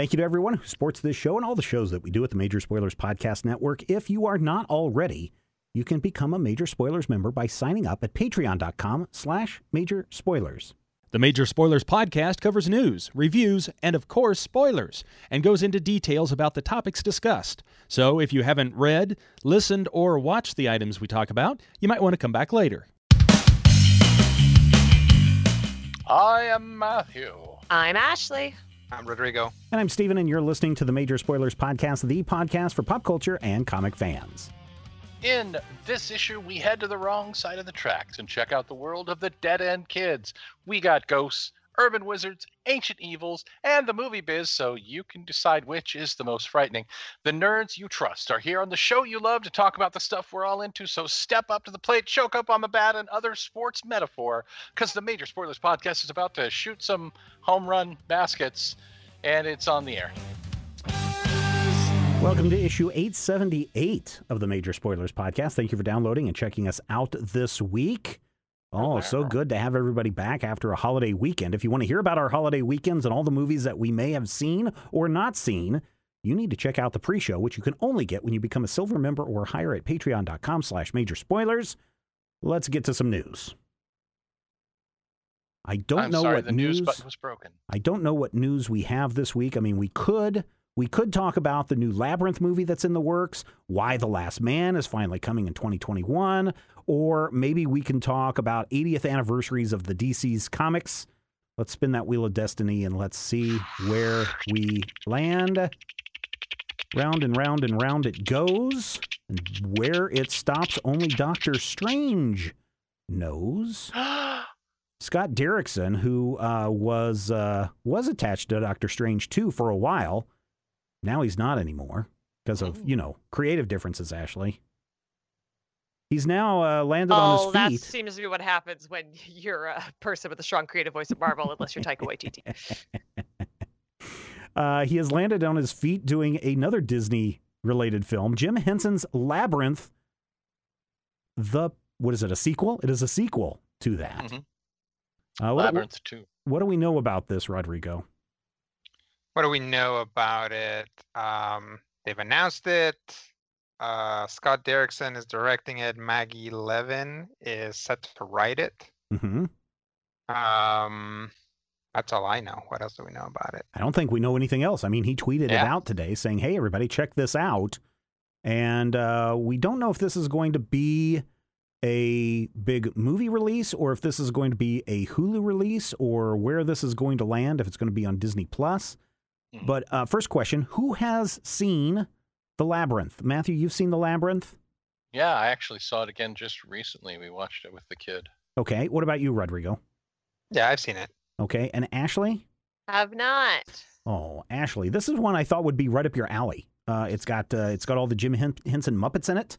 Thank you to everyone who supports this show and all the shows that we do at the Major Spoilers Podcast Network. If you are not already, you can become a Major Spoilers member by signing up at patreon.com slash major spoilers. The Major Spoilers podcast covers news, reviews, and of course, spoilers, and goes into details about the topics discussed. So if you haven't read, listened, or watched the items we talk about, you might want to come back later. I am Matthew. I'm Ashley. I'm Rodrigo. And I'm Steven, and you're listening to the Major Spoilers Podcast, the podcast for pop culture and comic fans. In this issue, we head to the wrong side of the tracks and check out the world of the Dead End Kids. We got ghosts, urban wizards, ancient evils, and the movie biz, so you can decide which is the most frightening. The nerds you trust are here on the show you love to talk about the stuff we're all into, so step up to the plate, choke up on the bat, and other sports metaphor, because the Major Spoilers podcast is about to shoot some home run baskets, and it's on the air. Welcome to issue 878 of the Major Spoilers Podcast. Thank you for downloading and checking us out this week. Oh, so good to have everybody back after a holiday weekend. If you want to hear about our holiday weekends and all the movies that we may have seen or not seen, you need to check out the pre-show, which you can only get when you become a silver member or higher at patreon.com slash major spoilers. Let's get to some news. I don't I'm know sorry, what news button was broken. I don't know what news we have this week. I mean, we could we could talk about the new Labyrinth movie that's in the works, why The Last Man is finally coming in 2021, or maybe we can talk about 80th anniversaries of the DC's comics. Let's spin that wheel of destiny and let's see where we land. Round and round and round it goes. And where it stops, only Doctor Strange knows. Scott Derrickson, who uh, was uh, was attached to Doctor Strange 2 for a while, now he's not anymore because of, you know, creative differences, Ashley. He's now uh, landed on his feet. Oh, that seems to be what happens when you're a person with a strong creative voice at Marvel, unless you're Taika Waititi. Uh, he has landed on his feet doing another Disney related film, Jim Henson's Labyrinth. The, what is it, a sequel? It is a sequel to that. Mhm. Uh, what, Labyrinth 2. what do we know about this, Rodrigo? What do we know about it? Um, they've announced it. Uh, Scott Derrickson is directing it. Maggie Levin is set to write it. hmm Um, that's all I know. What else do we know about it? I don't think we know anything else. I mean, he tweeted it out today saying, "Hey, everybody, check this out." And uh, we don't know if this is going to be a big movie release or if this is going to be a Hulu release or where this is going to land. If it's going to be on Disney Plus. Mhm. But uh, first question: Who has seen the Labyrinth? Matthew, you've seen the Labyrinth. Yeah, I actually saw it again just recently. We watched it with the kid. Okay. What about you, Rodrigo? Yeah, I've seen it. Okay. And Ashley? Have not. Oh, Ashley, this is one I thought would be right up your alley. Uh, it's got uh, it's got all the Jim Henson Muppets in it.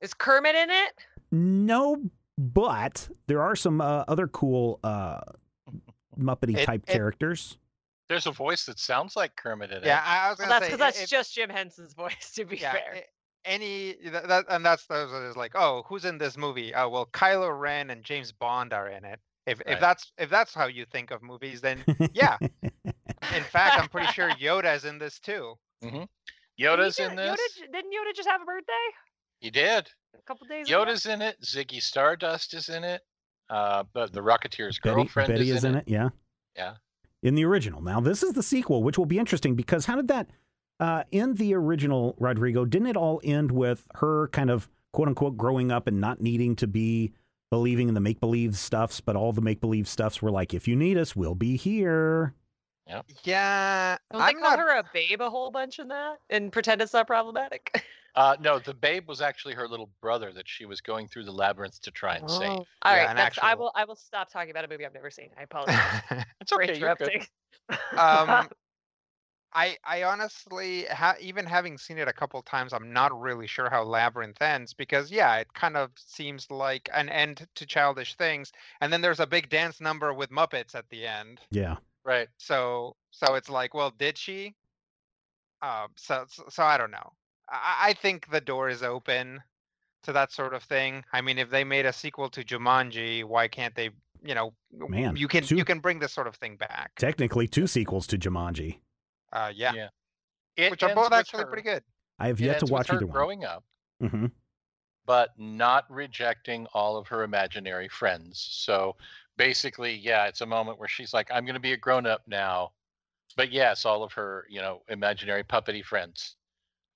Is Kermit in it? No, but there are some uh, other cool uh, Muppety It- type it- characters. There's a voice that sounds like Kermit in Yeah, it. I, I was gonna that's say because that's if- just Jim Henson's voice, to be yeah, fair. a- any that, that and that's those is like, oh, who's in this movie? Oh, well, Kylo Ren and James Bond are in it. If Right. if that's if that's how you think of movies, then yeah. in fact, I'm pretty sure Yoda's in this too. Didn't Yoda's he in this. Yoda, didn't Yoda just have a birthday He did. a couple days ago? Yoda's in it. Ziggy Stardust is in it. Uh, but the Rocketeer's Betty, girlfriend Betty is, in, it. Yeah, Yeah. In the original. Now this is the sequel, which will be interesting because how did that uh, in the original Rodrigo? Didn't it all end with her kind of quote unquote growing up and not needing to be believing in the make believe stuffs, but all the make believe stuffs were like, if you need us, we'll be here. Yeah, Don't they I'm call not. her a babe a whole bunch in that and pretend it's not problematic? Uh, no, the babe was actually her little brother that she was going through the labyrinth to try and save. Oh, All right, an that's, I will. I will stop talking about a movie I've never seen. I apologize It's for okay. You're good. interrupting. um, I I honestly, ha- even having seen it a couple times, I'm not really sure how Labyrinth ends because yeah, it kind of seems like an end to childish things, and then there's a big dance number with Muppets at the end. Yeah. Right. So so it's like, well, did she? Um, so so, so I don't know. I, I think the door is open to that sort of thing. I mean, if they made a sequel to Jumanji, why can't they? You know, Man, you can two- you can bring this sort of thing back. Technically, two sequels to Jumanji. Uh, yeah, Yeah. It which are both actually her- pretty good. I have it yet to watch her either one. growing up, hmm but not rejecting all of her imaginary friends. So basically, yeah, it's a moment where she's like, "I'm going to be a grown up now," but yes, all of her, you know, imaginary puppety friends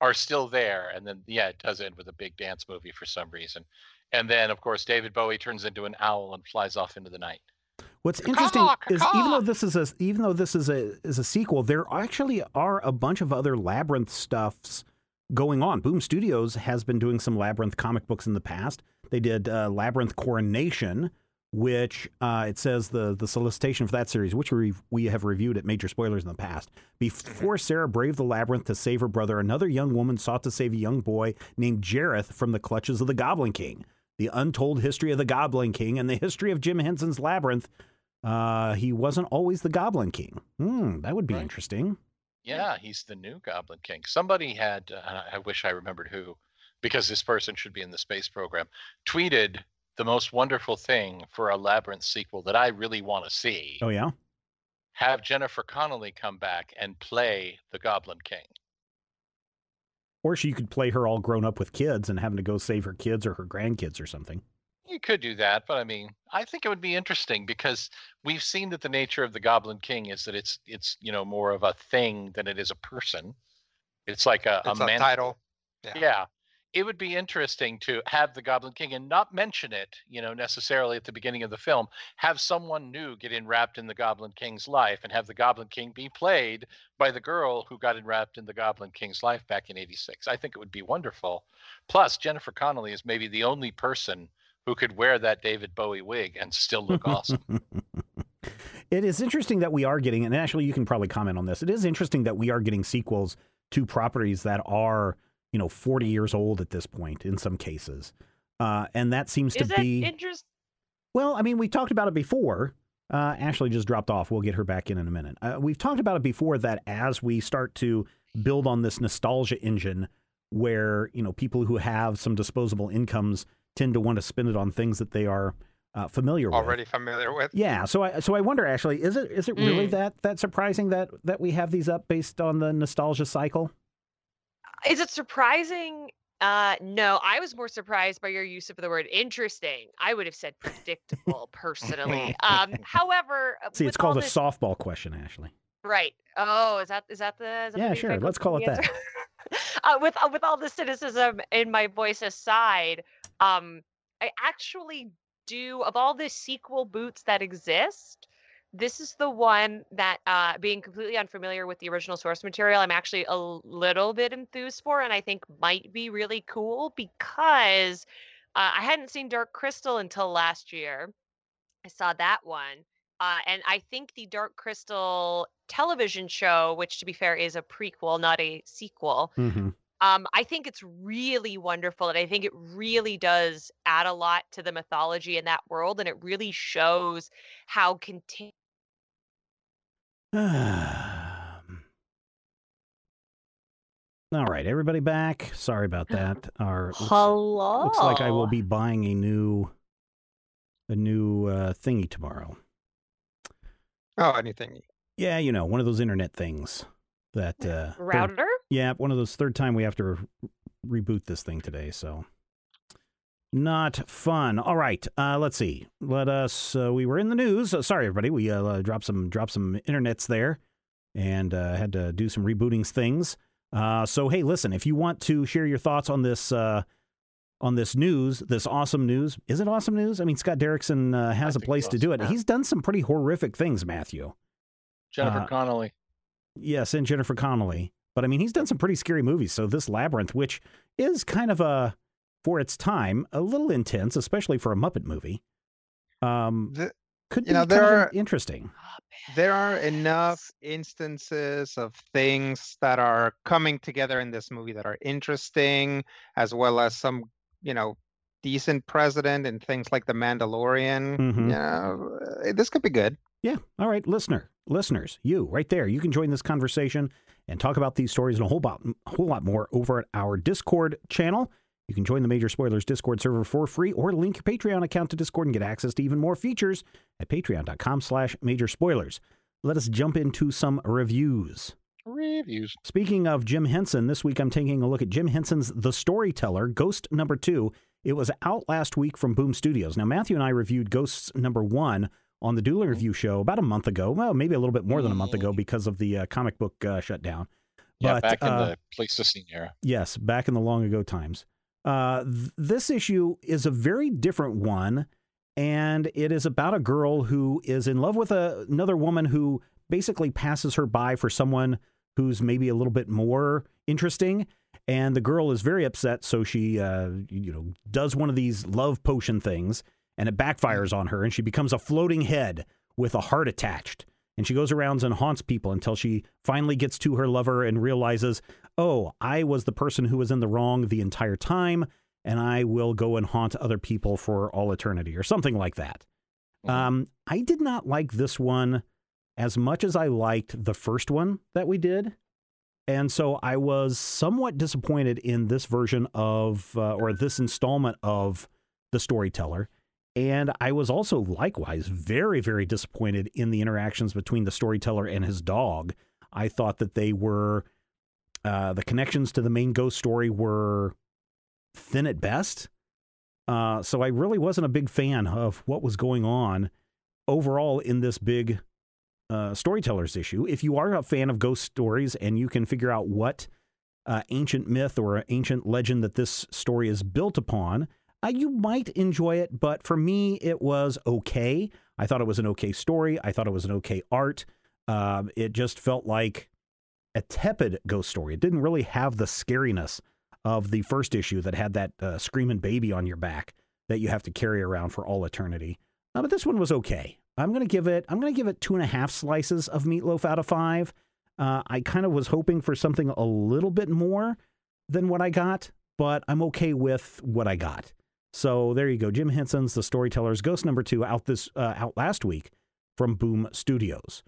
are still there. And then, yeah, it does end with a big dance movie for some reason. And then, of course, David Bowie turns into an owl and flies off into the night. What's Caw, interesting is even though this is a even though this is a is a sequel, there actually are a bunch of other labyrinth stuffs going on. Boom Studios has been doing some labyrinth comic books in the past. They did uh, Labyrinth Coronation, which uh, it says the the solicitation for that series, which we we have reviewed at Major Spoilers in the past. Before Sarah braved the labyrinth to save her brother, another young woman sought to save a young boy named Jareth from the clutches of the Goblin King. The untold history of the Goblin King and the history of Jim Henson's labyrinth. Uh, he wasn't always the Goblin King. Hmm, that would be Right. interesting. Yeah, he's the new Goblin King. Somebody had, uh, I wish I remembered who, because this person should be in the space program, tweeted the most wonderful thing for a Labyrinth sequel that I really want to see. Oh yeah. Have Jennifer Connelly come back and play the Goblin King. Or she could play her all grown up with kids and having to go save her kids or her grandkids or something. You could do that, but I mean, I think it would be interesting because we've seen that the nature of the Goblin King is that it's it's you know more of a thing than it is a person. It's like a, It's a a man- title. Yeah. Yeah. It would be interesting to have the Goblin King and not mention it, you know, necessarily at the beginning of the film. Have someone new get enwrapped in the Goblin King's life and have the Goblin King be played by the girl who got enwrapped in the Goblin King's life back in 86. I think it would be wonderful. Plus, Jennifer Connelly is maybe the only person who could wear that David Bowie wig and still look awesome. It is interesting that we are getting, and actually, you can probably comment on this. It is interesting that we are getting sequels to properties that are, you know, 40 years old at this point in some cases. Uh, and that seems Is to it be. interesting? Well, I mean, we talked about it before. Uh, Ashley just dropped off. We'll get her back in in a minute. Uh, we've talked about it before that as we start to build on this nostalgia engine, where you know people who have some disposable incomes tend to want to spend it on things that they are uh, familiar with. Already familiar with. Yeah, so I so I wonder, Ashley, is it is it really Mm. that that surprising that that we have these up based on the nostalgia cycle? Is it surprising? Uh, no, I was more surprised by your use of the word interesting. I would have said predictable personally. Um, however, uh, See, it's called a this- softball question, Ashley. Right. Oh, is that is that the? Is that Yeah, the sure, let's call it that. uh, with uh, with all the cynicism in my voice aside, um, I actually do of all the sequel boots that exist. This is the one that, uh, being completely unfamiliar with the original source material, I'm actually a little bit enthused for, and I think might be really cool because uh, I hadn't seen Dark Crystal until last year. I saw that one. Uh, and I think the Dark Crystal television show, which to be fair is a prequel, not a sequel, Mm-hmm. Um, I think it's really wonderful. And I think it really does add a lot to the mythology in that world. And it really shows how conti- All right, everybody back. Sorry about that. Our looks, Hello. looks like I will be buying a new a new uh, thingy tomorrow. Oh, anything. Yeah, you know, one of those internet things that uh, router. Yeah, one of those third time we have to re- reboot this thing today, so not fun. All right, uh, let's see. Let us. Uh, we were in the news. Uh, sorry, everybody. We uh, dropped some dropped some internets there, and uh, had to do some rebooting things. Uh, so hey, listen. If you want to share your thoughts on this. Uh, on this news, this awesome news. Is it awesome news? I mean, Scott Derrickson uh, has a place to do it. He's done some pretty horrific things, Matthew. Jennifer Uh, Connelly. Yes, and Jennifer Connelly. But I mean, he's done some pretty scary movies. So this Labyrinth, which is kind of a, for its time, a little intense, especially for a Muppet movie, um, The- could you be know, kind there of are- interesting. there are enough instances of things that are coming together in this movie that are interesting, as well as some, you know, decent president and things like The Mandalorian. Mhm. You know, uh, this could be good. Yeah. All right, listener, listeners, you right there, you can join this conversation and talk about these stories and a whole lot, a whole lot more over at our Discord channel. You can join the Major Spoilers Discord server for free or link your Patreon account to Discord and get access to even more features at patreon.com slash major spoilers. Let us jump into some reviews. Reviews. Speaking of Jim Henson, this week I'm taking a look at Jim Henson's The Storyteller, Ghost number two. It was out last week from Boom Studios. Now, Matthew and I reviewed Ghosts number one on the Dueling Review show about a month ago. Well, maybe a little bit more than a month ago because of the uh, comic book uh, shutdown. Yeah, But, back in uh, the Pleistocene era. Yes, back in the long ago times. Uh, th- this issue is a very different one, and it is about a girl who is in love with a, another woman who basically passes her by for someone who's maybe a little bit more interesting. And the girl is very upset, so she, uh, you know, does one of these love potion things, and it backfires on her, and she becomes a floating head with a heart attached. And she goes around and haunts people until she finally gets to her lover and realizes, oh, I was the person who was in the wrong the entire time, and I will go and haunt other people for all eternity, or something like that. Mhm. Um, I did not like this one as much as I liked the first one that we did. And so I was somewhat disappointed in this version of, uh, or this installment of The Storyteller. And I was also likewise very, very disappointed in the interactions between the storyteller and his dog. I thought that they were, uh, the connections to the main ghost story were thin at best. Uh, so I really wasn't a big fan of what was going on overall in this big uh, storytellers issue. If you are a fan of ghost stories and you can figure out what uh, ancient myth or ancient legend that this story is built upon, uh, you might enjoy it. But for me, it was okay. I thought it was an okay story. I thought it was an okay art. Um, it just felt like a tepid ghost story. It didn't really have the scariness of the first issue that had that uh, screaming baby on your back that you have to carry around for all eternity. Uh, but this one was okay. I'm gonna give it. I'm gonna give it two and a half slices of meatloaf out of five. Uh, I kind of was hoping for something a little bit more than what I got, but I'm okay with what I got. So there you go. Jim Henson's The Storytellers Ghost Number Two out this uh, out last week from Boom Studios.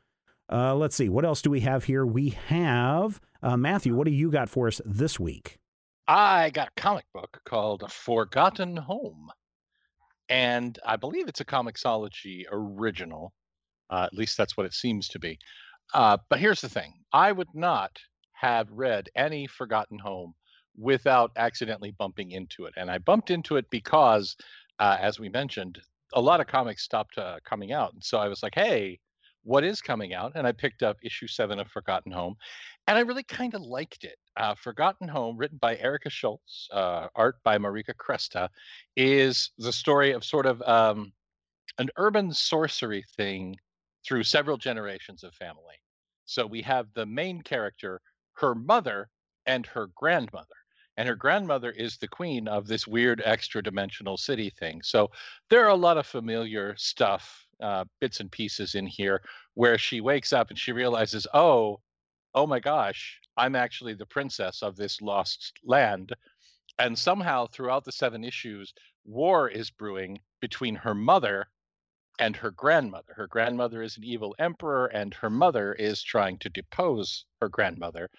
Uh, let's see what else do we have here. We have uh, Matthew. What do you got for us this week? I got a comic book called Forgotten Home. And I believe it's a Comixology original. Uh, at least that's what it seems to be. Uh, but here's the thing I would not have read any Forgotten Home without accidentally bumping into it. And I bumped into it because, uh, as we mentioned, a lot of comics stopped uh, coming out. And so I was like, hey, what is coming out? And I picked up issue seven of Forgotten Home. And I really kind of liked it. Uh, Forgotten Home, written by Erica Schultz, uh, art by Marika Cresta, is the story of sort of um, an urban sorcery thing through several generations of family. So we have the main character, her mother, and her grandmother. And her grandmother is the queen of this weird extra dimensional city thing. So there are a lot of familiar stuff, uh, bits and pieces in here where she wakes up and she realizes, oh, oh my gosh, I'm actually the princess of this lost land. And somehow throughout the seven issues, war is brewing between her mother and her grandmother. Her grandmother is an evil emperor, and her mother is trying to depose her grandmother.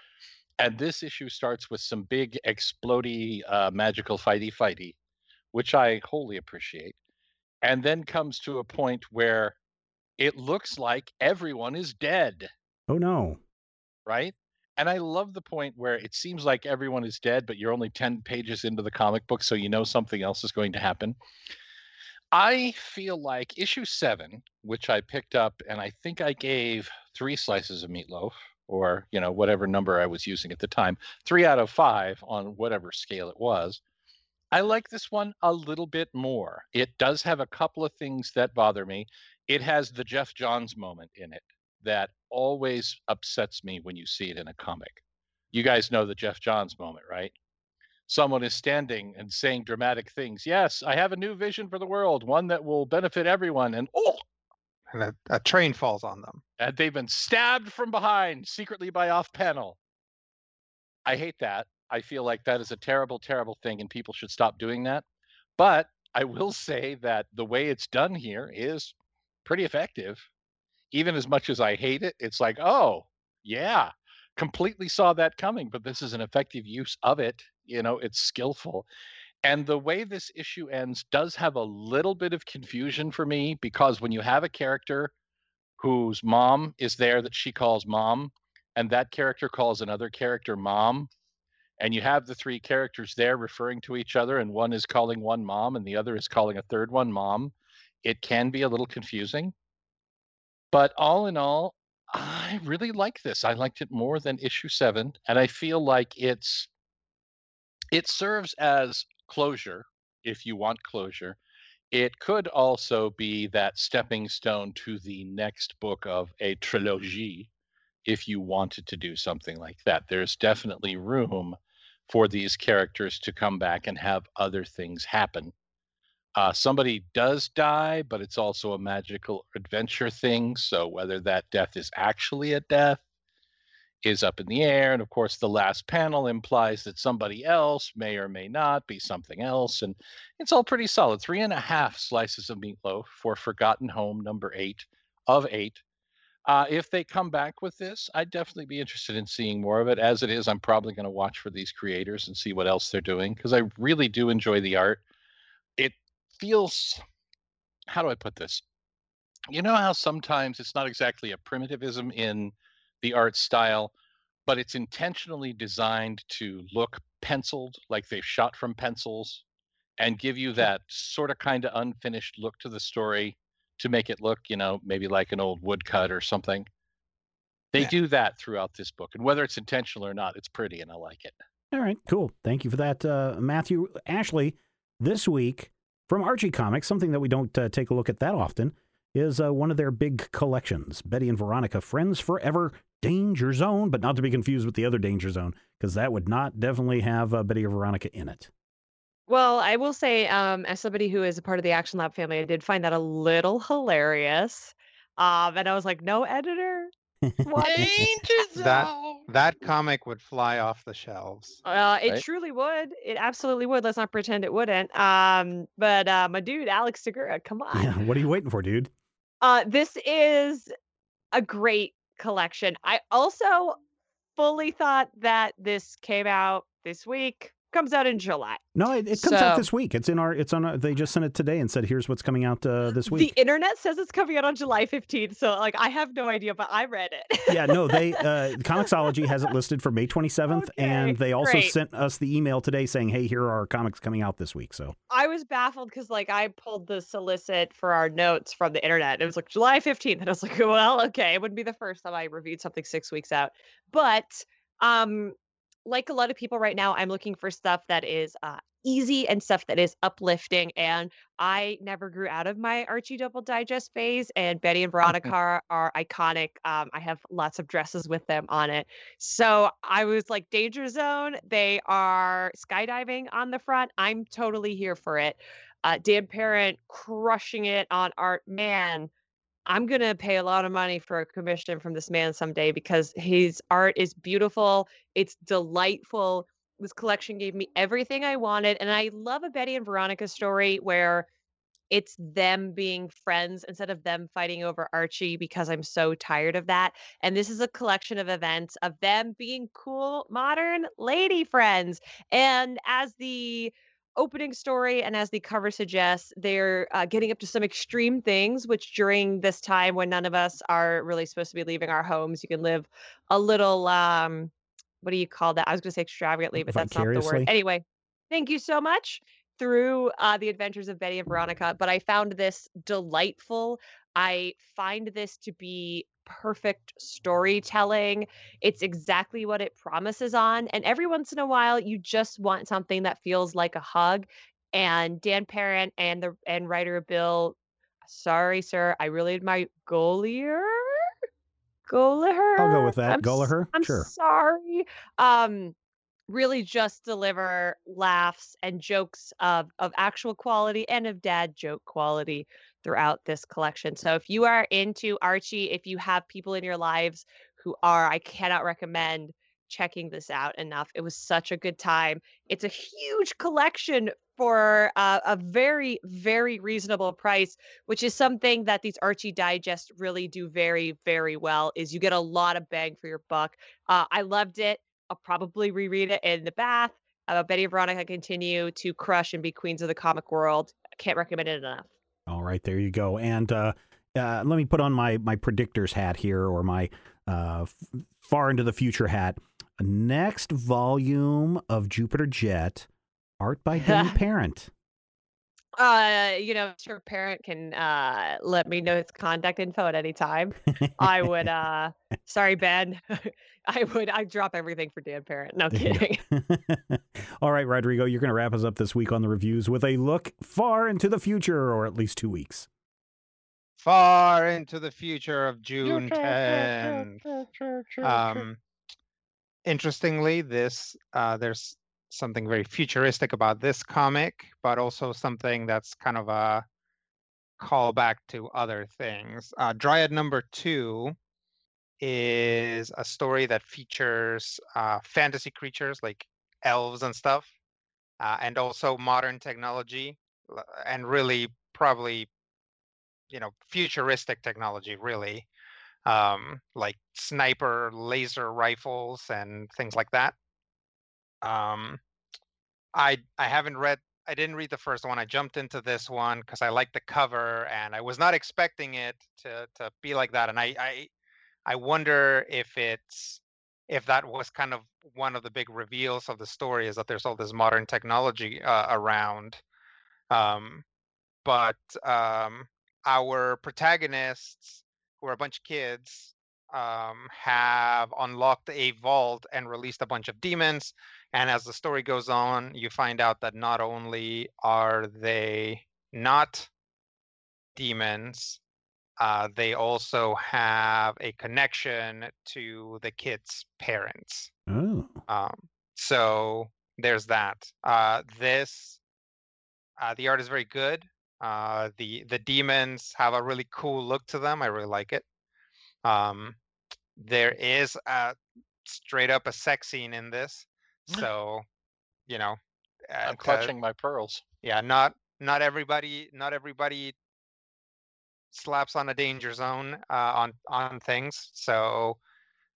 And this issue starts with some big explody uh, magical fighty fighty, which I wholly appreciate. And then comes to a point where it looks like everyone is dead Oh no. right? And I love the point where it seems like everyone is dead, but you're only 10 pages into the comic book, so you know something else is going to happen. I feel like issue seven, which I picked up and I think I gave three slices of meatloaf, or you know, whatever number I was using at the time, three out of five on whatever scale it was. I like this one a little bit more. It does have a couple of things that bother me. It has the Geoff Johns moment in it that always upsets me when you see it in a comic. You guys know the Geoff Johns moment, right? Someone is standing and saying dramatic things. Yes, I have a new vision for the world, one that will benefit everyone. And oh, And a, a train falls on them. and they've been stabbed from behind secretly by off panel. I hate that. I feel like that is a terrible, terrible thing, and people should stop doing that. But I will say that the way it's done here is pretty effective. Even as much as I hate it, it's like, oh, yeah, completely saw that coming, but this is an effective use of it. You know, it's skillful. And the way this issue ends does have a little bit of confusion for me because when you have a character whose mom is there that she calls mom, and that character calls another character mom, and you have the three characters there referring to each other, and one is calling one mom and the other is calling a third one mom, it can be a little confusing. But all in all, I really like this. I liked it more than issue seven, and I feel like it's it serves as closure if you want closure. It could also be that stepping stone to the next book of a trilogy if you wanted to do something like that. There's definitely room for these characters to come back and have other things happen. Uh, somebody does die, but it's also a magical adventure thing. So whether that death is actually a death is up in the air. And of course, the last panel implies that somebody else may or may not be something else. And it's all pretty solid. Three and a half slices of meatloaf for Forgotten Home number eight of eight. Uh, if they come back with this, I'd definitely be interested in seeing more of it. As it is, I'm probably going to watch for these creators and see what else they're doing because I really do enjoy the art. It feels, how do I put this? You know how sometimes it's not exactly a primitivism in the art style, but it's intentionally designed to look penciled, like they've shot from pencils, and give you that sort of kind of unfinished look to the story to make it look, you know, maybe like an old woodcut or something. They Yeah. do that throughout this book, and whether it's intentional or not, it's pretty, and I like it. All right, cool. Thank you for that, uh, Matthew. Ashley, this week from Archie Comics, something that we don't uh, take a look at that often is uh, one of their big collections Betty and Veronica, Friends Forever, Danger Zone, but not to be confused with the other Danger Zone, because that would not definitely have uh, Betty or Veronica in it. Well, I will say, um, as somebody who is a part of the Action Lab family, I did find that a little hilarious. Um, and I was like, no editor? What? That that comic would fly off the shelves. Uh, it Right? truly would. It absolutely would. Let's not pretend it wouldn't. Um, but uh, my dude, Alex Segura, come on. Yeah, what are you waiting for, dude? Uh, this is a great collection. I also fully thought that this came out this week. Comes out in July. No, it, it comes out this week. It's in our. It's on. Our, they just sent it today and said, "Here's what's coming out uh, this week." The internet says it's coming out on July 15th. So, like, I have no idea, but I read it. yeah, no, they uh, Comixology has it listed for May 27th, Okay, and they also great. sent us the email today saying, "Hey, here are our comics coming out this week." So I was baffled because like I pulled the solicit for our notes from the internet. And it was like July 15th. And I was like, well, okay. It wouldn't be the first time I reviewed something six weeks out. But um like a lot of people right now, I'm looking for stuff that is uh easy and stuff that is uplifting. And I never grew out of my Archie Double Digest phase. And Betty and Veronica are, are iconic. Um, I have lots of dresses with them on it. So I was like, Danger Zone, they are skydiving on the front. I'm totally here for it. Uh, Dan Parent crushing it on art. Man, I'm going to pay a lot of money for a commission from this man someday because his art is beautiful. It's delightful. This collection gave me everything I wanted. And I love a Betty and Veronica story where it's them being friends instead of them fighting over Archie because I'm so tired of that. And this is a collection of events of them being cool, modern lady friends. And as the opening story and as the cover suggests, they're uh, getting up to some extreme things, which during this time when none of us are really supposed to be leaving our homes, you can live a little, um, what do you call that? I was going to say extravagantly, but that's not the word. Anyway, thank you so much through uh, the adventures of Betty and Veronica, but I found this delightful. I find this to be perfect storytelling. It's exactly what it promises on. And every once in a while, you just want something that feels like a hug. And Dan Parent and the and writer Bill, sorry, sir, I really admire Golier. Golliher. I'll go with that. I'm, Golliher? I'm Sure. sorry. Um, really just deliver laughs and jokes of of actual quality and of dad joke quality throughout this collection. So if you are into Archie, if you have people in your lives who are, I cannot recommend checking this out enough. It was such a good time. It's a huge collection for uh, a very very reasonable price, which is something that these Archie Digest really do very very well. Is you get a lot of bang for your buck. Uh, I loved it. I'll probably reread it in the bath. Uh, Betty and Veronica continue to crush and be queens of the comic world. Can't recommend it enough. All right, there you go. And uh, uh, let me put on my my predictor's hat here, or my uh, f- far into the future hat. Next volume of Jupiter Jet, art by Dan Parent. Uh, you know, your parent can uh let me know its contact info at any time. I would uh sorry, Ben. I would I'd drop everything for Dan Parent. No kidding. All right, Rodrigo, you're going to wrap us up this week on the reviews with a look far into the future, or at least two weeks. Far into the future of June 10th. Um, interestingly, this uh, there's something very futuristic about this comic, but also something that's kind of a callback to other things. Uh, Dryad number two is a story that features uh, fantasy creatures like elves and stuff, uh, and also modern technology, and really probably, you know, futuristic technology, really, um, like sniper laser rifles and things like that. Um, I I haven't read. I didn't read the first one. I jumped into this one because I liked the cover, and I was not expecting it to to be like that. And I I I wonder if it's if that was kind of one of the big reveals of the story is that there's all this modern technology uh, around. Um, but um, our protagonists, who are a bunch of kids, um, have unlocked a vault and released a bunch of demons. And as the story goes on, you find out that not only are they not demons, uh, they also have a connection to the kids' parents. Oh, Um, so there's that. Uh, this, uh, the art is very good. Uh, the the demons have a really cool look to them. I really like it. Um, there is a straight up a sex scene in this, so you know, uh, I'm to- clutching my pearls. yeah not not everybody not everybody slaps on a danger zone uh, on on things so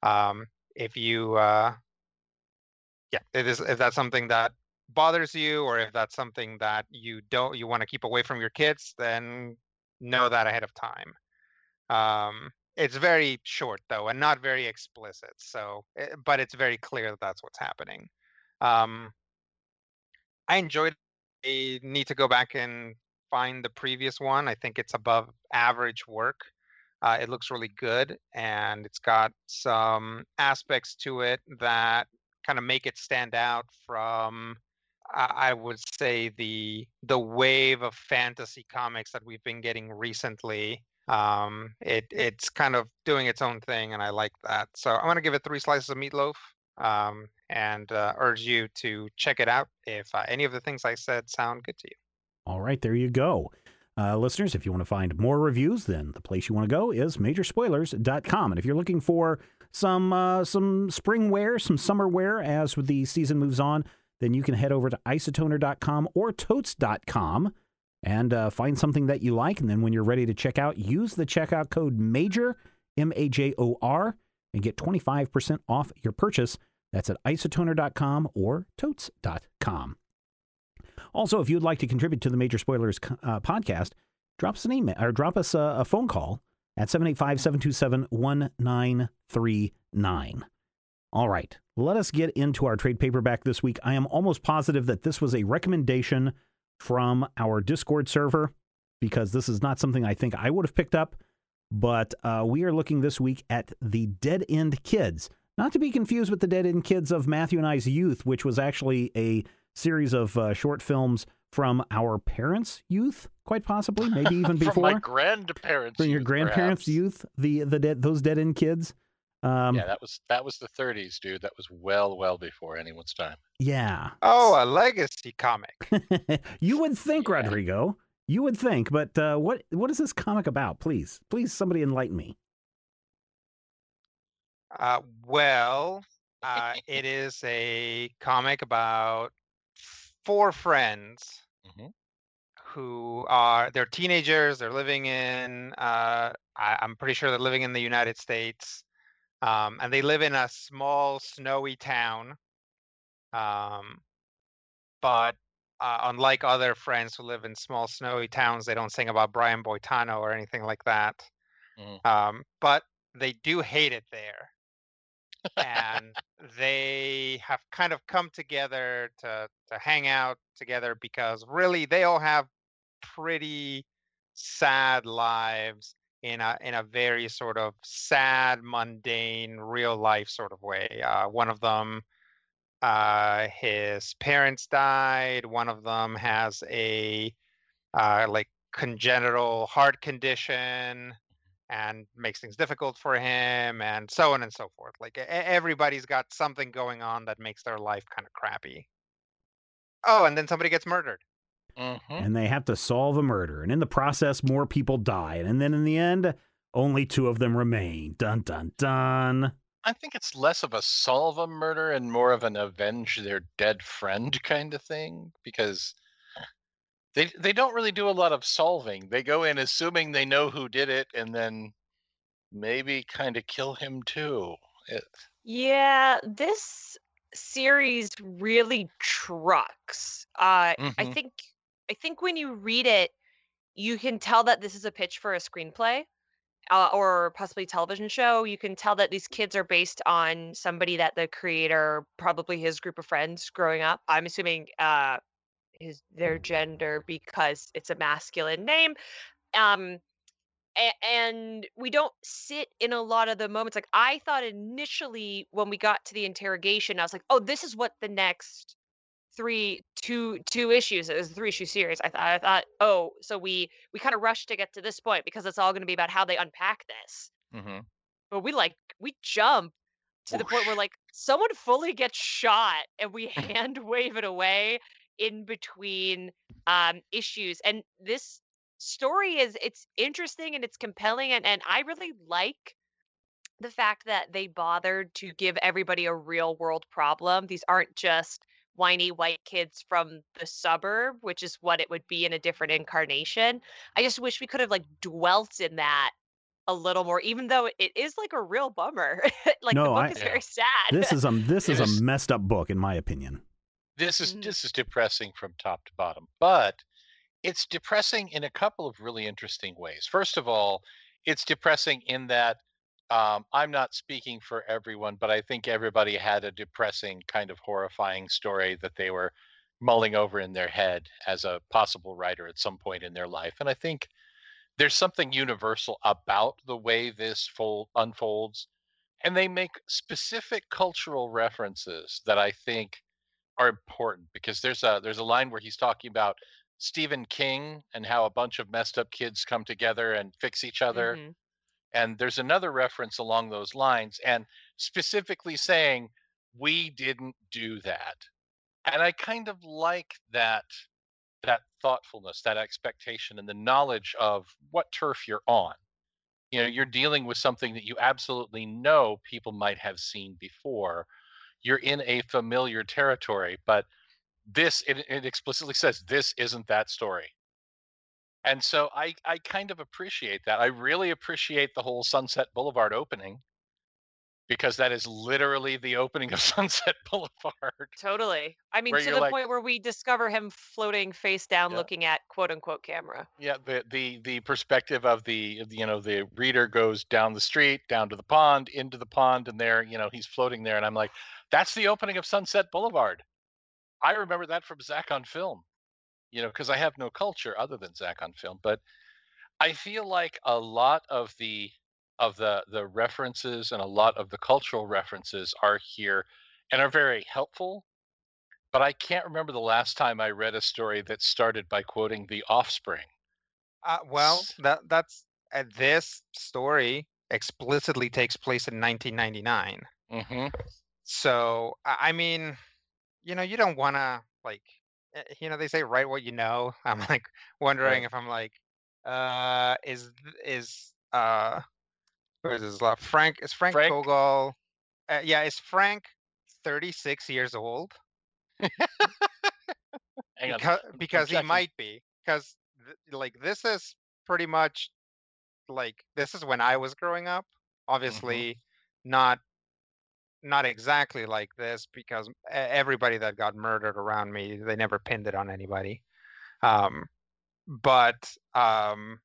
um if you uh yeah it is if that's something that bothers you or if that's something that you don't you want to keep away from your kids then know that ahead of time um it's very short though and not very explicit so eh, but it's very clear that that's what's happening um i enjoyed I need to go back and find the previous one. I think it's above average work. Uh, it looks really good, and it's got some aspects to it that kind of make it stand out from, I I would say, the the wave of fantasy comics that we've been getting recently. Um, it it's kind of doing its own thing, and I like that. So I'm gonna give it three slices of meatloaf um, and uh, urge you to check it out if uh, any of the things I said sound good to you. all right, there you go. Uh, listeners, if you want to find more reviews, then the place you want to go is majorspoilers.com. And if you're looking for some uh, some spring wear, some summer wear as the season moves on, then you can head over to isotoner.com or totes.com and uh, find something that you like. And then when you're ready to check out, use the checkout code MAJOR, M A J O R, and get 25% off your purchase. That's at isotoner.com or totes.com. Also, if you'd like to contribute to the Major Spoilers uh, podcast, drop us an email or drop us a, a phone call at 785 727 1939. All right, let us get into our trade paperback this week. I am almost positive that this was a recommendation from our Discord server because this is not something I think I would have picked up. But uh, we are looking this week at the Dead End Kids, not to be confused with the Dead End Kids of Matthew and I's youth, which was actually a series of uh, short films from our parents' youth, quite possibly, maybe even before my grandparents. from your youth, grandparents' perhaps. youth. The the dead those Dead End Kids. Um, yeah, that was that was the 30s, dude. That was well, well before anyone's time. yeah. Oh, a legacy comic. you would think, Yeah. Rodrigo. You would think, but uh, what what is this comic about? Please, please, somebody enlighten me. Uh, well, uh, it is a comic about four friends Mhm. who are they're teenagers. They're living in uh, I, I'm pretty sure they're living in the United States, um, and they live in a small snowy town. Um, but uh, unlike other friends who live in small snowy towns, they don't sing about Brian Boitano or anything like that. Mhm. Um, but they do hate it there. and they have kind of come together to to hang out together because really they all have pretty sad lives in a in a very sort of sad, mundane, real life sort of way. Uh, one of them, uh, his parents died. One of them has a uh, like congenital heart condition and makes things difficult for him and so on and so forth like everybody's got something going on that makes their life kind of crappy oh and then somebody gets murdered Mm-hmm. and they have to solve a murder. And in the process, more people die. And then in the end, only two of them remain. Dun, dun, dun. I think it's less of a solve a murder and more of an avenge their dead friend kind of thing because they they don't really do a lot of solving. They go in assuming they know who did it and then maybe kind of kill him too. It, Yeah, this series really trucks. Uh, I Mhm. think I think when you read it, you can tell that this is a pitch for a screenplay uh, or possibly television show. You can tell that these kids are based on somebody that the creator, probably his group of friends growing up. I'm assuming uh, his their gender because it's a masculine name. Um, and we don't sit in a lot of the moments like i thought initially when we got to the interrogation i was like oh this is what the next three two two issues it was a three issue series i thought i thought oh so we we kind of rushed to get to this point because it's all going to be about how they unpack this. Mhm. but we like we jump to the point where like someone fully gets shot and we hand wave it away in between um issues and this story is it's interesting and it's compelling and, and i really like the fact that they bothered to give everybody a real world problem. These aren't just whiny white kids from the suburb which is what it would be in a different incarnation i just wish we could have like dwelt in that a little more even though it is like a real bummer like the book I- is Yeah. very sad This is a this It is is- a messed up book, in my opinion. This is Mhm. this is depressing from top to bottom, but it's depressing in a couple of really interesting ways. First of all, it's depressing in that um, I'm not speaking for everyone, but I think everybody had a depressing, kind of horrifying story that they were mulling over in their head as a possible writer at some point in their life. And I think there's something universal about the way this fold unfolds, and they make specific cultural references that I think are important because there's a there's a line where he's talking about Stephen King and how a bunch of messed up kids come together and fix each other. Mhm. And there's another reference along those lines and specifically saying we didn't do that. And I kind of like that that thoughtfulness, that expectation and the knowledge of what turf you're on. You know, you're dealing with something that you absolutely know people might have seen before. You're in a familiar territory, but this it, it explicitly says this isn't that story. And so I I kind of appreciate that. I really appreciate the whole Sunset Boulevard opening because that is literally the opening of Sunset Boulevard. Totally. I mean, to the like- point where we discover him floating face down, Yeah. looking at quote unquote camera. Yeah, the the the perspective of the of the, you know the reader goes down the street, down to the pond, into the pond, and there you know he's floating there, and I'm like, that's the opening of Sunset Boulevard. I remember that from Zach on film, you know, because I have no culture other than Zach on film, but I feel like a lot of the of the the references and a lot of the cultural references are here and are very helpful. But I can't remember the last time I read a story that started by quoting The Offspring. Uh, well, that that's uh, this story explicitly takes place in 1999. hmm So I I mean, you know, you don't want to like, eh, you know, they say write what you know. I'm like wondering if I'm like, uh, is is uh, who is this? love? Frank is Frank, Frank? Uh, yeah, is Frank 36 years old? Because because he might be because th- like this is pretty much like this is when I was growing up. Obviously, not not exactly like this because everybody that got murdered around me, they never pinned it on anybody. Um, but um,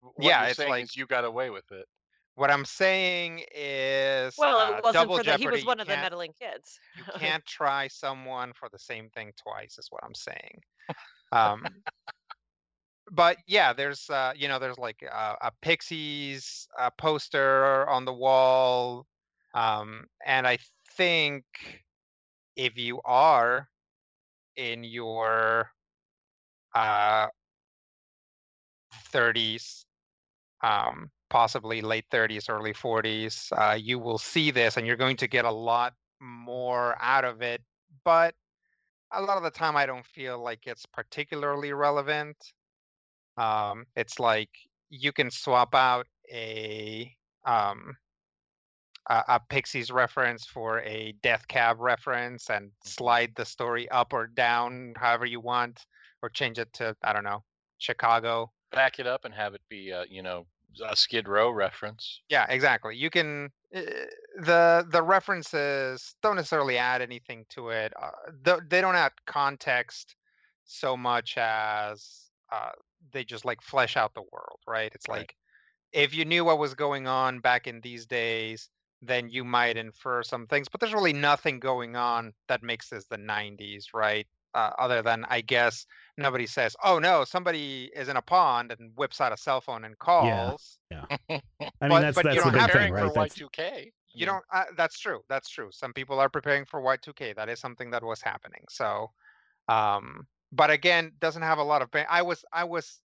What yeah, you're it's like you got away with it. What I'm saying is, Well, uh, it wasn't double for the, jeopardy. he was you one of the meddling kids. You can't try someone for the same thing twice, is what I'm saying. Um, but yeah, there's uh, you know, there's like uh, a Pixies uh, poster on the wall, um, and I think if you are in your uh 30s um possibly late 30s early 40s uh you will see this and you're going to get a lot more out of it but a lot of the time i don't feel like it's particularly relevant. Um it's like you can swap out a um a, a pixies reference for a death cab reference and slide the story up or down however you want or change it to i don't know chicago Back it up and have it be, uh, you know, a Skid Row reference. Yeah, exactly. You can uh, the the references don't necessarily add anything to it. Uh, th- they don't add context so much as uh, they just like flesh out the world, right? It's Right. like if you knew what was going on back in these days, then you might infer some things. But there's really nothing going on that makes this the 90s, right? Uh, other than I guess nobody says, "Oh no, somebody is in a pond and whips out a cell phone and calls." Yeah. yeah. I mean, But- that's but that's the don't big have thing, right? for That's, Y2K. you don't uh, that's true that's true some people are preparing for y2k that is something that was happening so um but again doesn't have a lot of bear- i was i was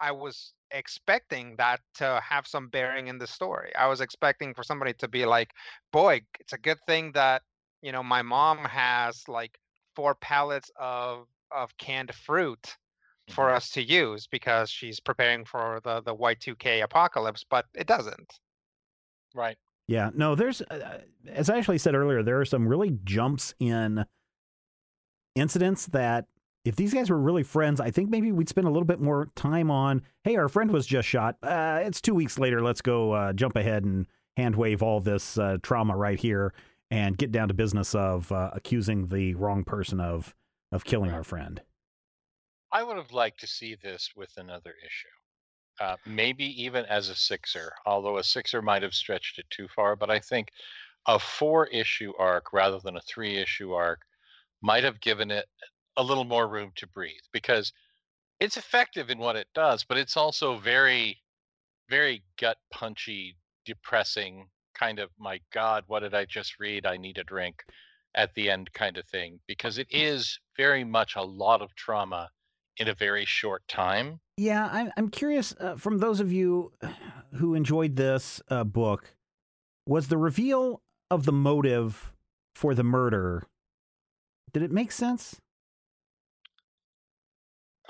i was expecting that to have some bearing in the story. I was expecting for somebody to be like boy it's a good thing that you know my mom has like four pallets of of canned fruit for us to use because she's preparing for the the y2k apocalypse but it doesn't. Right. Yeah, no, there's, uh, as I actually said earlier, there are some really jumps in incidents that if these guys were really friends, I think maybe we'd spend a little bit more time on, hey, our friend was just shot. Uh, it's two weeks later. Let's go uh, jump ahead and hand wave all this uh, trauma right here and get down to business of uh, accusing the wrong person of of killing Right. our friend. I would have liked to see this with another issue. Uh, maybe even as a sixer, although a sixer might have stretched it too far. But I think a four issue arc rather than a three issue arc might have given it a little more room to breathe because it's effective in what it does, but it's also very, very gut punchy, depressing kind of, my God, what did I just read? I need a drink at the end kind of thing because it is very much a lot of trauma in a very short time. Yeah, I'm I'm curious uh, from those of you who enjoyed this uh, book, was the reveal of the motive for the murder? Did it make sense?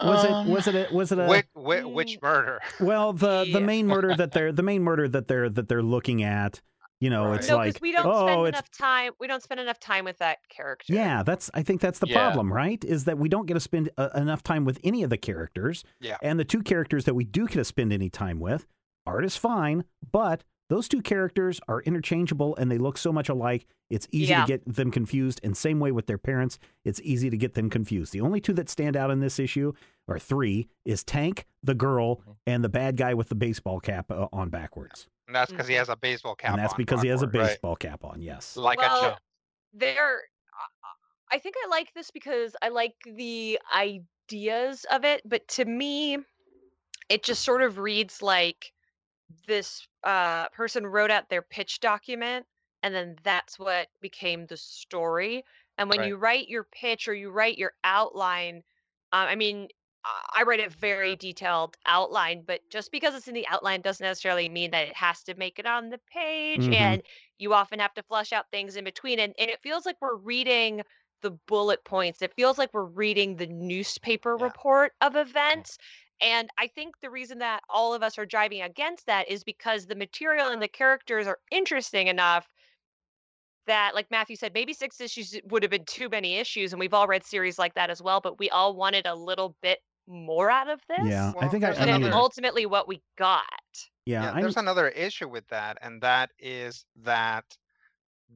Was Um, it was it a, was it a which, which, which murder well the the main murder that they're the main murder that they're that they're looking at? You know, Right. it's No, like because we don't oh, spend it's enough time. We don't spend enough time with that character. Yeah, that's. I think that's the Yeah. problem, right? Is that we don't get to spend uh, enough time with any of the characters. Yeah. And the two characters that we do get to spend any time with, art is fine, but those two characters are interchangeable and they look so much alike. It's easy Yeah. to get them confused. And same way with their parents, it's easy to get them confused. The only two that stand out in this issue, or three, is Tank, the girl, Mhm. and the bad guy with the baseball cap uh, on backwards. and that's because he Mhm. has a baseball cap and that's on because he has a backward, right? baseball cap on. Yes. like Well, a joke There, I think I like this because I like the ideas of it, but to me, it just sort of reads like this uh, person wrote out their pitch document, and then that's what became the story. And when Right. you write your pitch or you write your outline, uh, I mean, I- write a very detailed outline, but just because it's in the outline doesn't necessarily mean that it has to make it on the page. Mhm. And you often have to flush out things in between. And, and it feels like we're reading the bullet points. It feels like we're reading the newspaper Yeah. report of events. And I think the reason that all of us are driving against that is because the material and the characters are interesting enough that, like Matthew said, maybe six issues would have been too many issues. And we've all read series like that as well, but we all wanted a little bit more out of this. Yeah, I Well, think I, there's I And another- ultimately what we got. Yeah, yeah, there's another issue with that, and that is that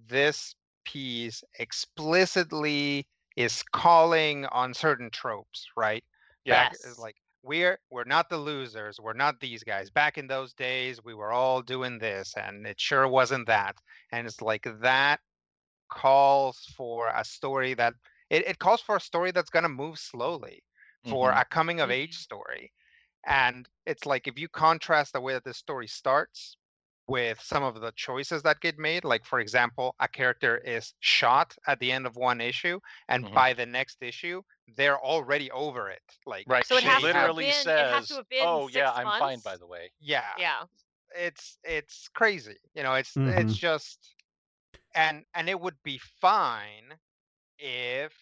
this piece explicitly is calling on certain tropes, right? Back- eh, Yes. Like we're we're not the losers. We're not these guys. Back in those days, we were all doing this, and it sure wasn't that. And it's like that calls for a story that it, it calls for a story that's gonna move slowly, for Mhm. a coming of age Mhm. story. And it's like if you contrast the way that this story starts with some of the choices that get made, like for example, a character is shot at the end of one issue, and Mhm. by the next issue, they're already over it. Like Right. So it she has to have literally been- it says, has have "Oh yeah, six I'm fine by the way." yeah, Yeah. it's it's crazy. You know, it's Mhm. it's just and and it would be fine if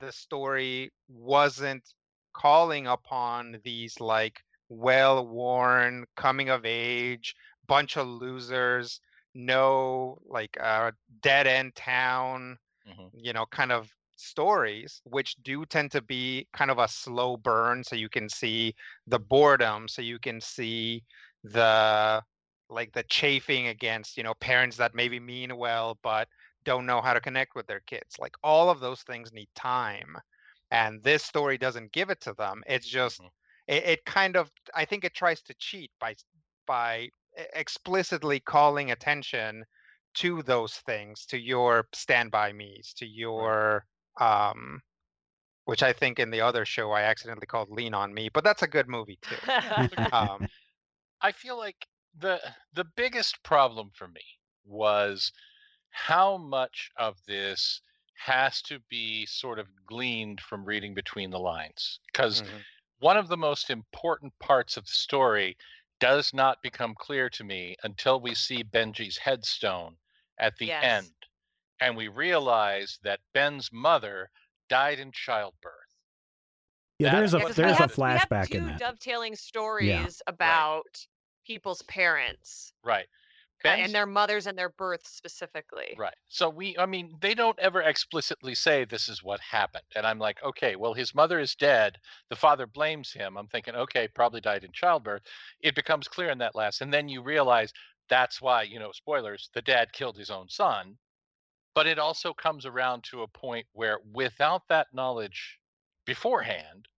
the story wasn't calling upon these like well-worn coming of age bunch of losers no like uh dead end town Mhm. you know kind of stories which do tend to be kind of a slow burn so you can see the boredom so you can see the like the chafing against you know parents that maybe mean well but don't know how to connect with their kids like all of those things need time and this story doesn't give it to them it's just Mhm. it, it kind of i think it tries to cheat by by explicitly calling attention to those things to your stand by me's to your um which i think in the other show i accidentally called lean on me but that's a good movie too. Um I feel like the the biggest problem for me was how much of this has to be sort of gleaned from reading between the lines because mhm. one of the most important parts of the story does not become clear to me until we see Benji's headstone at the Yes. end and we realize that Ben's mother died in childbirth. Yeah, That- there's a Yeah, 'cause there's we a have, we have flashback two in that. dovetailing stories about people's parents Right. And their mothers and their births specifically. Right. So we, I mean, they don't ever explicitly say this is what happened. And I'm like, okay, well, his mother is dead. The father blames him. I'm thinking, okay, probably died in childbirth. It becomes clear in that last. And then you realize that's why, you know, spoilers, the dad killed his own son. But it also comes around to a point where without that knowledge beforehand,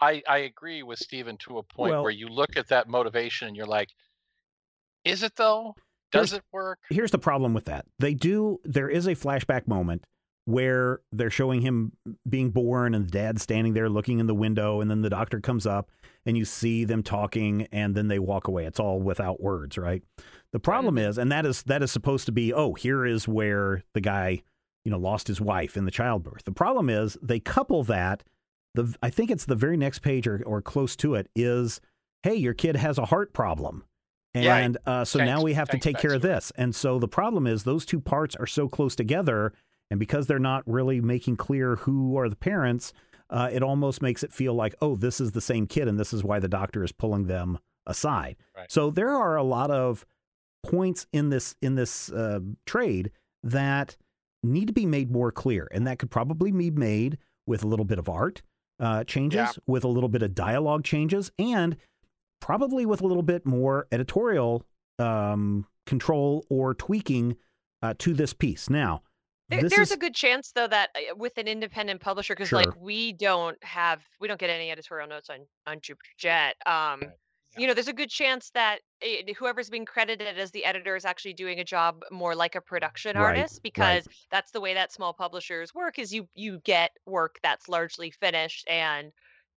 I, I agree with Stephen to a point Well- where you look at that motivation and you're like, is it though? Does Here's- it work? Here's the problem with that. They do there is a flashback moment where they're showing him being born and the dad standing there looking in the window and then the doctor comes up and you see them talking and then they walk away. It's all without words, right? The problem mm-hmm. is and that is that is supposed to be oh, here is where the guy, you know, lost his wife in the childbirth. The problem is they couple that the I think it's the very next page or, or close to it is hey, your kid has a heart problem. And uh, so now we have to tanks take care of this. And so the problem is those two parts are so close together. And because they're not really making clear who are the parents, uh, it almost makes it feel like, oh, this is the same kid. And this is why the doctor is pulling them aside. Right. So there are a lot of points in this in this uh, trade that need to be made more clear. And that could probably be made with a little bit of art uh, changes, Yeah. with a little bit of dialogue changes, and probably with a little bit more editorial um, control or tweaking uh, to this piece. Now, There, this there's is a good chance though that uh, with an independent publisher, because Sure. like we don't have, we don't get any editorial notes on on Jupiter Jet. Um, Right. you know, there's a good chance that it, whoever's being credited as the editor is actually doing a job more like a production Right, right. artist, because that's the way that small publishers work. Is you you get work that's largely finished and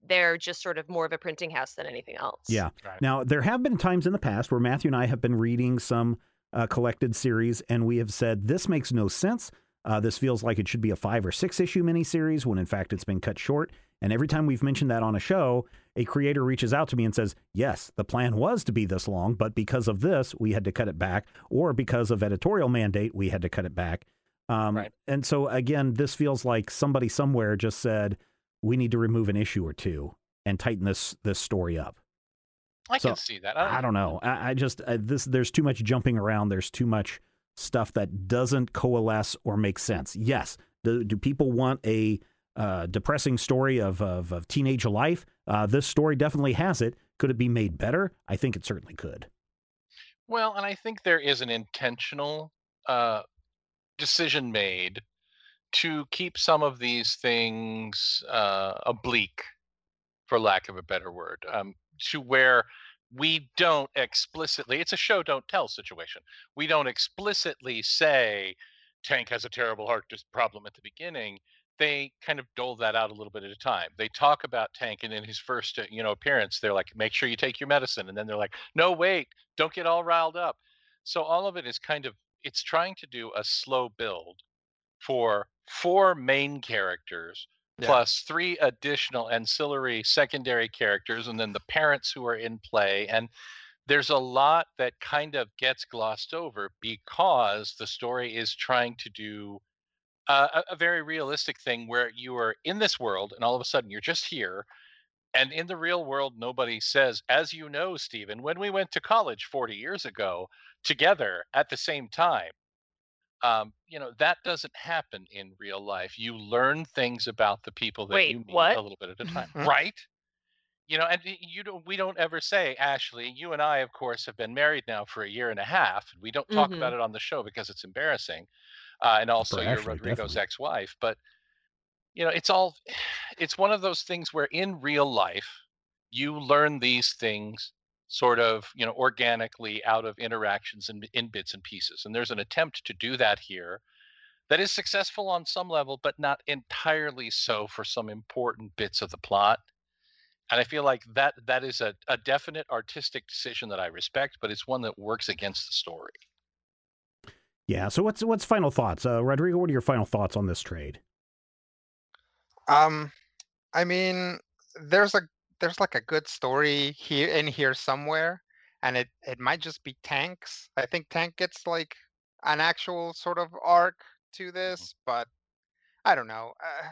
they're just sort of more of a printing house than anything else. Yeah. Right. Now, there have been times in the past where Matthew and I have been reading some uh, collected series, and we have said, this makes no sense. Uh, this feels like it should be a five or six issue miniseries when in fact it's been cut short. And every time we've mentioned that on a show, a creator reaches out to me and says, Yes, the plan was to be this long, but because of this, we had to cut it back, or because of editorial mandate, we had to cut it back. Um, Right. And so, again, this feels like somebody somewhere just said, We need to remove an issue or two and tighten this this story up. I So, can see that. I don't know. I, I just uh, this there's too much jumping around. There's too much stuff that doesn't coalesce or make sense. Yes, do, do people want a uh, depressing story of, of of teenage life? Uh, this story definitely has it. Could it be made better? I think it certainly could. Well, and I think there is an intentional uh, decision made to keep some of these things uh, oblique for lack of a better word, um, to where we don't explicitly, it's a show don't tell situation. We don't explicitly say Tank has a terrible heart problem at the beginning. They kind of dole that out a little bit at a time. They talk about Tank, and in his first, uh, you know, appearance, they're like, "Make sure you take your medicine," and then they're like, "No, wait, don't get all riled up." So all of it is kind of it's trying to do a slow build for four main characters Yeah. plus three additional ancillary secondary characters and then the parents who are in play and there's a lot that kind of gets glossed over because the story is trying to do uh, a, a very realistic thing where you are in this world and all of a sudden you're just here and in the real world nobody says as you know stephen when we went to college 40 years ago together at the same time um, you know that doesn't happen in real life you learn things about the people that Wait, you meet what? a little bit at a time right you know and you don't we don't ever say ashley you and i of course have been married now for a year and a half and we don't talk Mhm. about it on the show because it's embarrassing uh, and also For you're Ashley, rodrigo's definitely. ex-wife but you know it's all it's one of those things where in real life you learn these things sort of you know organically out of interactions and in bits and pieces and there's an attempt to do that here that is successful on some level but not entirely so for some important bits of the plot and i feel like that that is a, a definite artistic decision that i respect but it's one that works against the story Yeah. So what's what's final thoughts, uh, Rodrigo? What are your final thoughts on this trade? Um, I mean, there's a there's like a good story here in here somewhere, and it it might just be tanks. I think Tank gets like an actual sort of arc to this, but I don't know. Uh,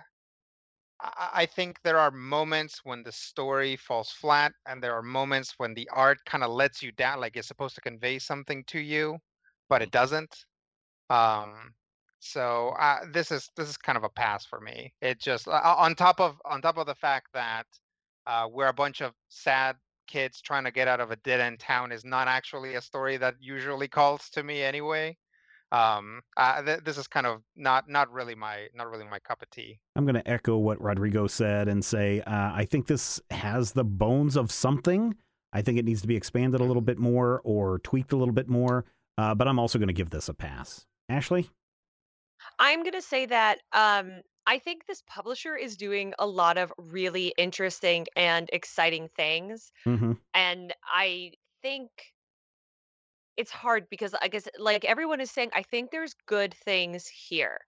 I, I- think there are moments when the story falls flat, and there are moments when the art kind of lets you down, like it's supposed to convey something to you, but it doesn't. Um, so uh, this is this is kind of a pass for me. It just uh, on top of on top of the fact that uh, we're a bunch of sad kids trying to get out of a dead end town is not actually a story that usually calls to me anyway. Um, uh, th- this is kind of not not really my not really my cup of tea. I'm going to echo what Rodrigo said and say uh, I think this has the bones of something. I think it needs to be expanded a little bit more or tweaked a little bit more. Uh, but I'm also going to give this a pass. Ashley? I'm gonna say that um, I think this publisher is doing a lot of really interesting and exciting things, Mm-hmm. and I think it's hard because I guess like everyone is saying, I think there's good things here.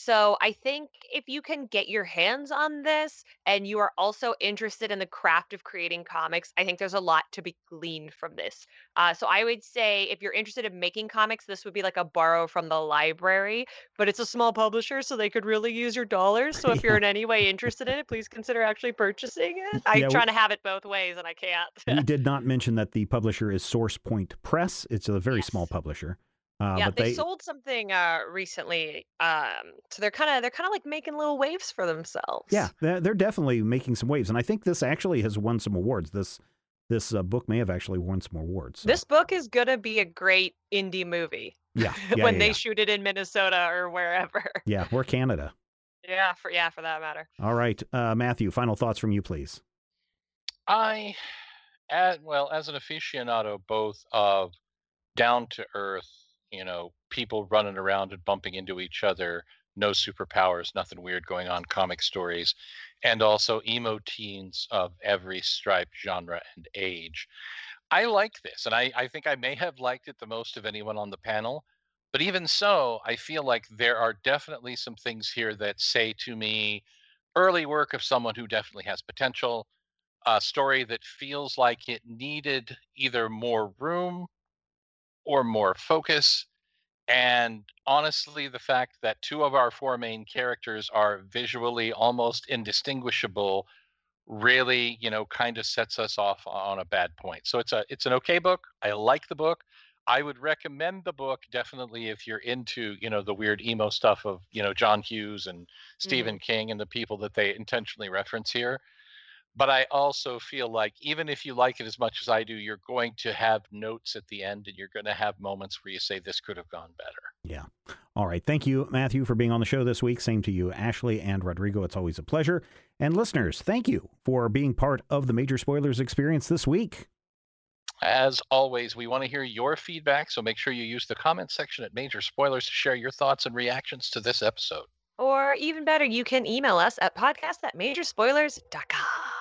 So I think if you can get your hands on this and you are also interested in the craft of creating comics, I think there's a lot to be gleaned from this. Uh, so I would say if you're interested in making comics, this would be like a borrow from the library, but it's a small publisher, so they could really use your dollars. So if you're in any way interested in it, please consider actually purchasing it. I'm Yeah, we- trying to have it both ways and I can't. we did not mention that the publisher is Source Point Press. It's a very Yes. small publisher. Uh, yeah, but they, they, sold something uh recently. Um so they're kind of they're kind of like making little waves for themselves. yeah, they're, they're definitely making some waves, and I think this actually has won some awards. This this uh, book may have actually won some awards. so- This book is going to be a great indie movie yeah, yeah, when yeah, they yeah. shoot it in Minnesota or wherever. yeah, we're Canada. yeah, for yeah, for that matter. All right, uh, Matthew. Final thoughts from you, please. I, as, well, as an aficionado both of down to earth, you know, people running around and bumping into each other, no superpowers, nothing weird going on, comic stories, and also emo teens of every stripe, genre, and age. I like this, and I, I think I may have liked it the most of anyone on the panel. But even so, I feel like there are definitely some things here that say to me early work of someone who definitely has potential a story that feels like it needed either more room or more focus. And honestly, the fact that two of our four main characters are visually almost indistinguishable really, you know, kind of sets us off on a bad point. So it's a it's an okay book. I like the book. I would recommend the book definitely if you're into, you know, the weird emo stuff of, you know, John Hughes and mm-hmm. Stephen King and the people that they intentionally reference here but I also feel like even if you like it as much as I do, you're going to have notes at the end and you're going to have moments where you say this could have gone better. Yeah. All right. Thank you, Matthew, for being on the show this week. Same to you, Ashley and Rodrigo. It's always a pleasure. And listeners, thank you for being part of the Major Spoilers experience this week. As always, we want to hear your feedback, so make sure you use the comment section at Major Spoilers to share your thoughts and reactions to this episode. Or even better, you can email us at podcast at majorspoilers.com.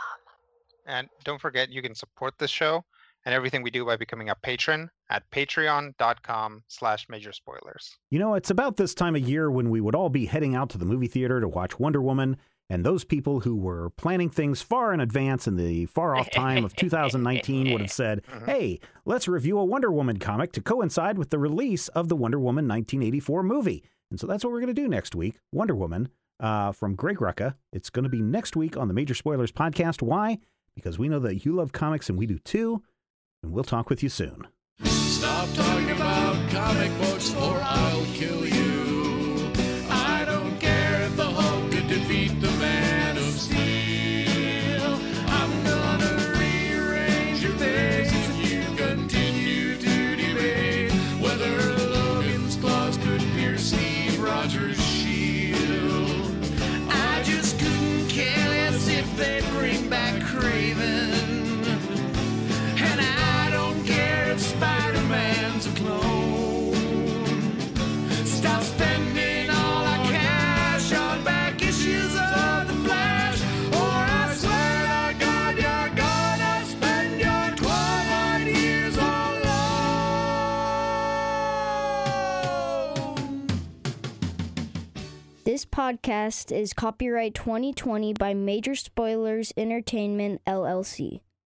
And don't forget, you can support this show and everything we do by becoming a patron at patreon.com slash major spoilers. You know, it's about this time of year when we would all be heading out to the movie theater to watch Wonder Woman, and those people who were planning things far in advance in the far off time of 2019 would have said, Mhm. hey, let's review a Wonder Woman comic to coincide with the release of the Wonder Woman 1984 movie. And so that's what we're going to do next week Wonder Woman uh, from Greg Rucka. It's going to be next week on the Major Spoilers podcast. Why? Because we know that you love comics and we do too. And we'll talk with you soon. Stop talking about comic books or I'll kill you. Podcast is copyright 2020 by Major Spoilers Entertainment, LLC.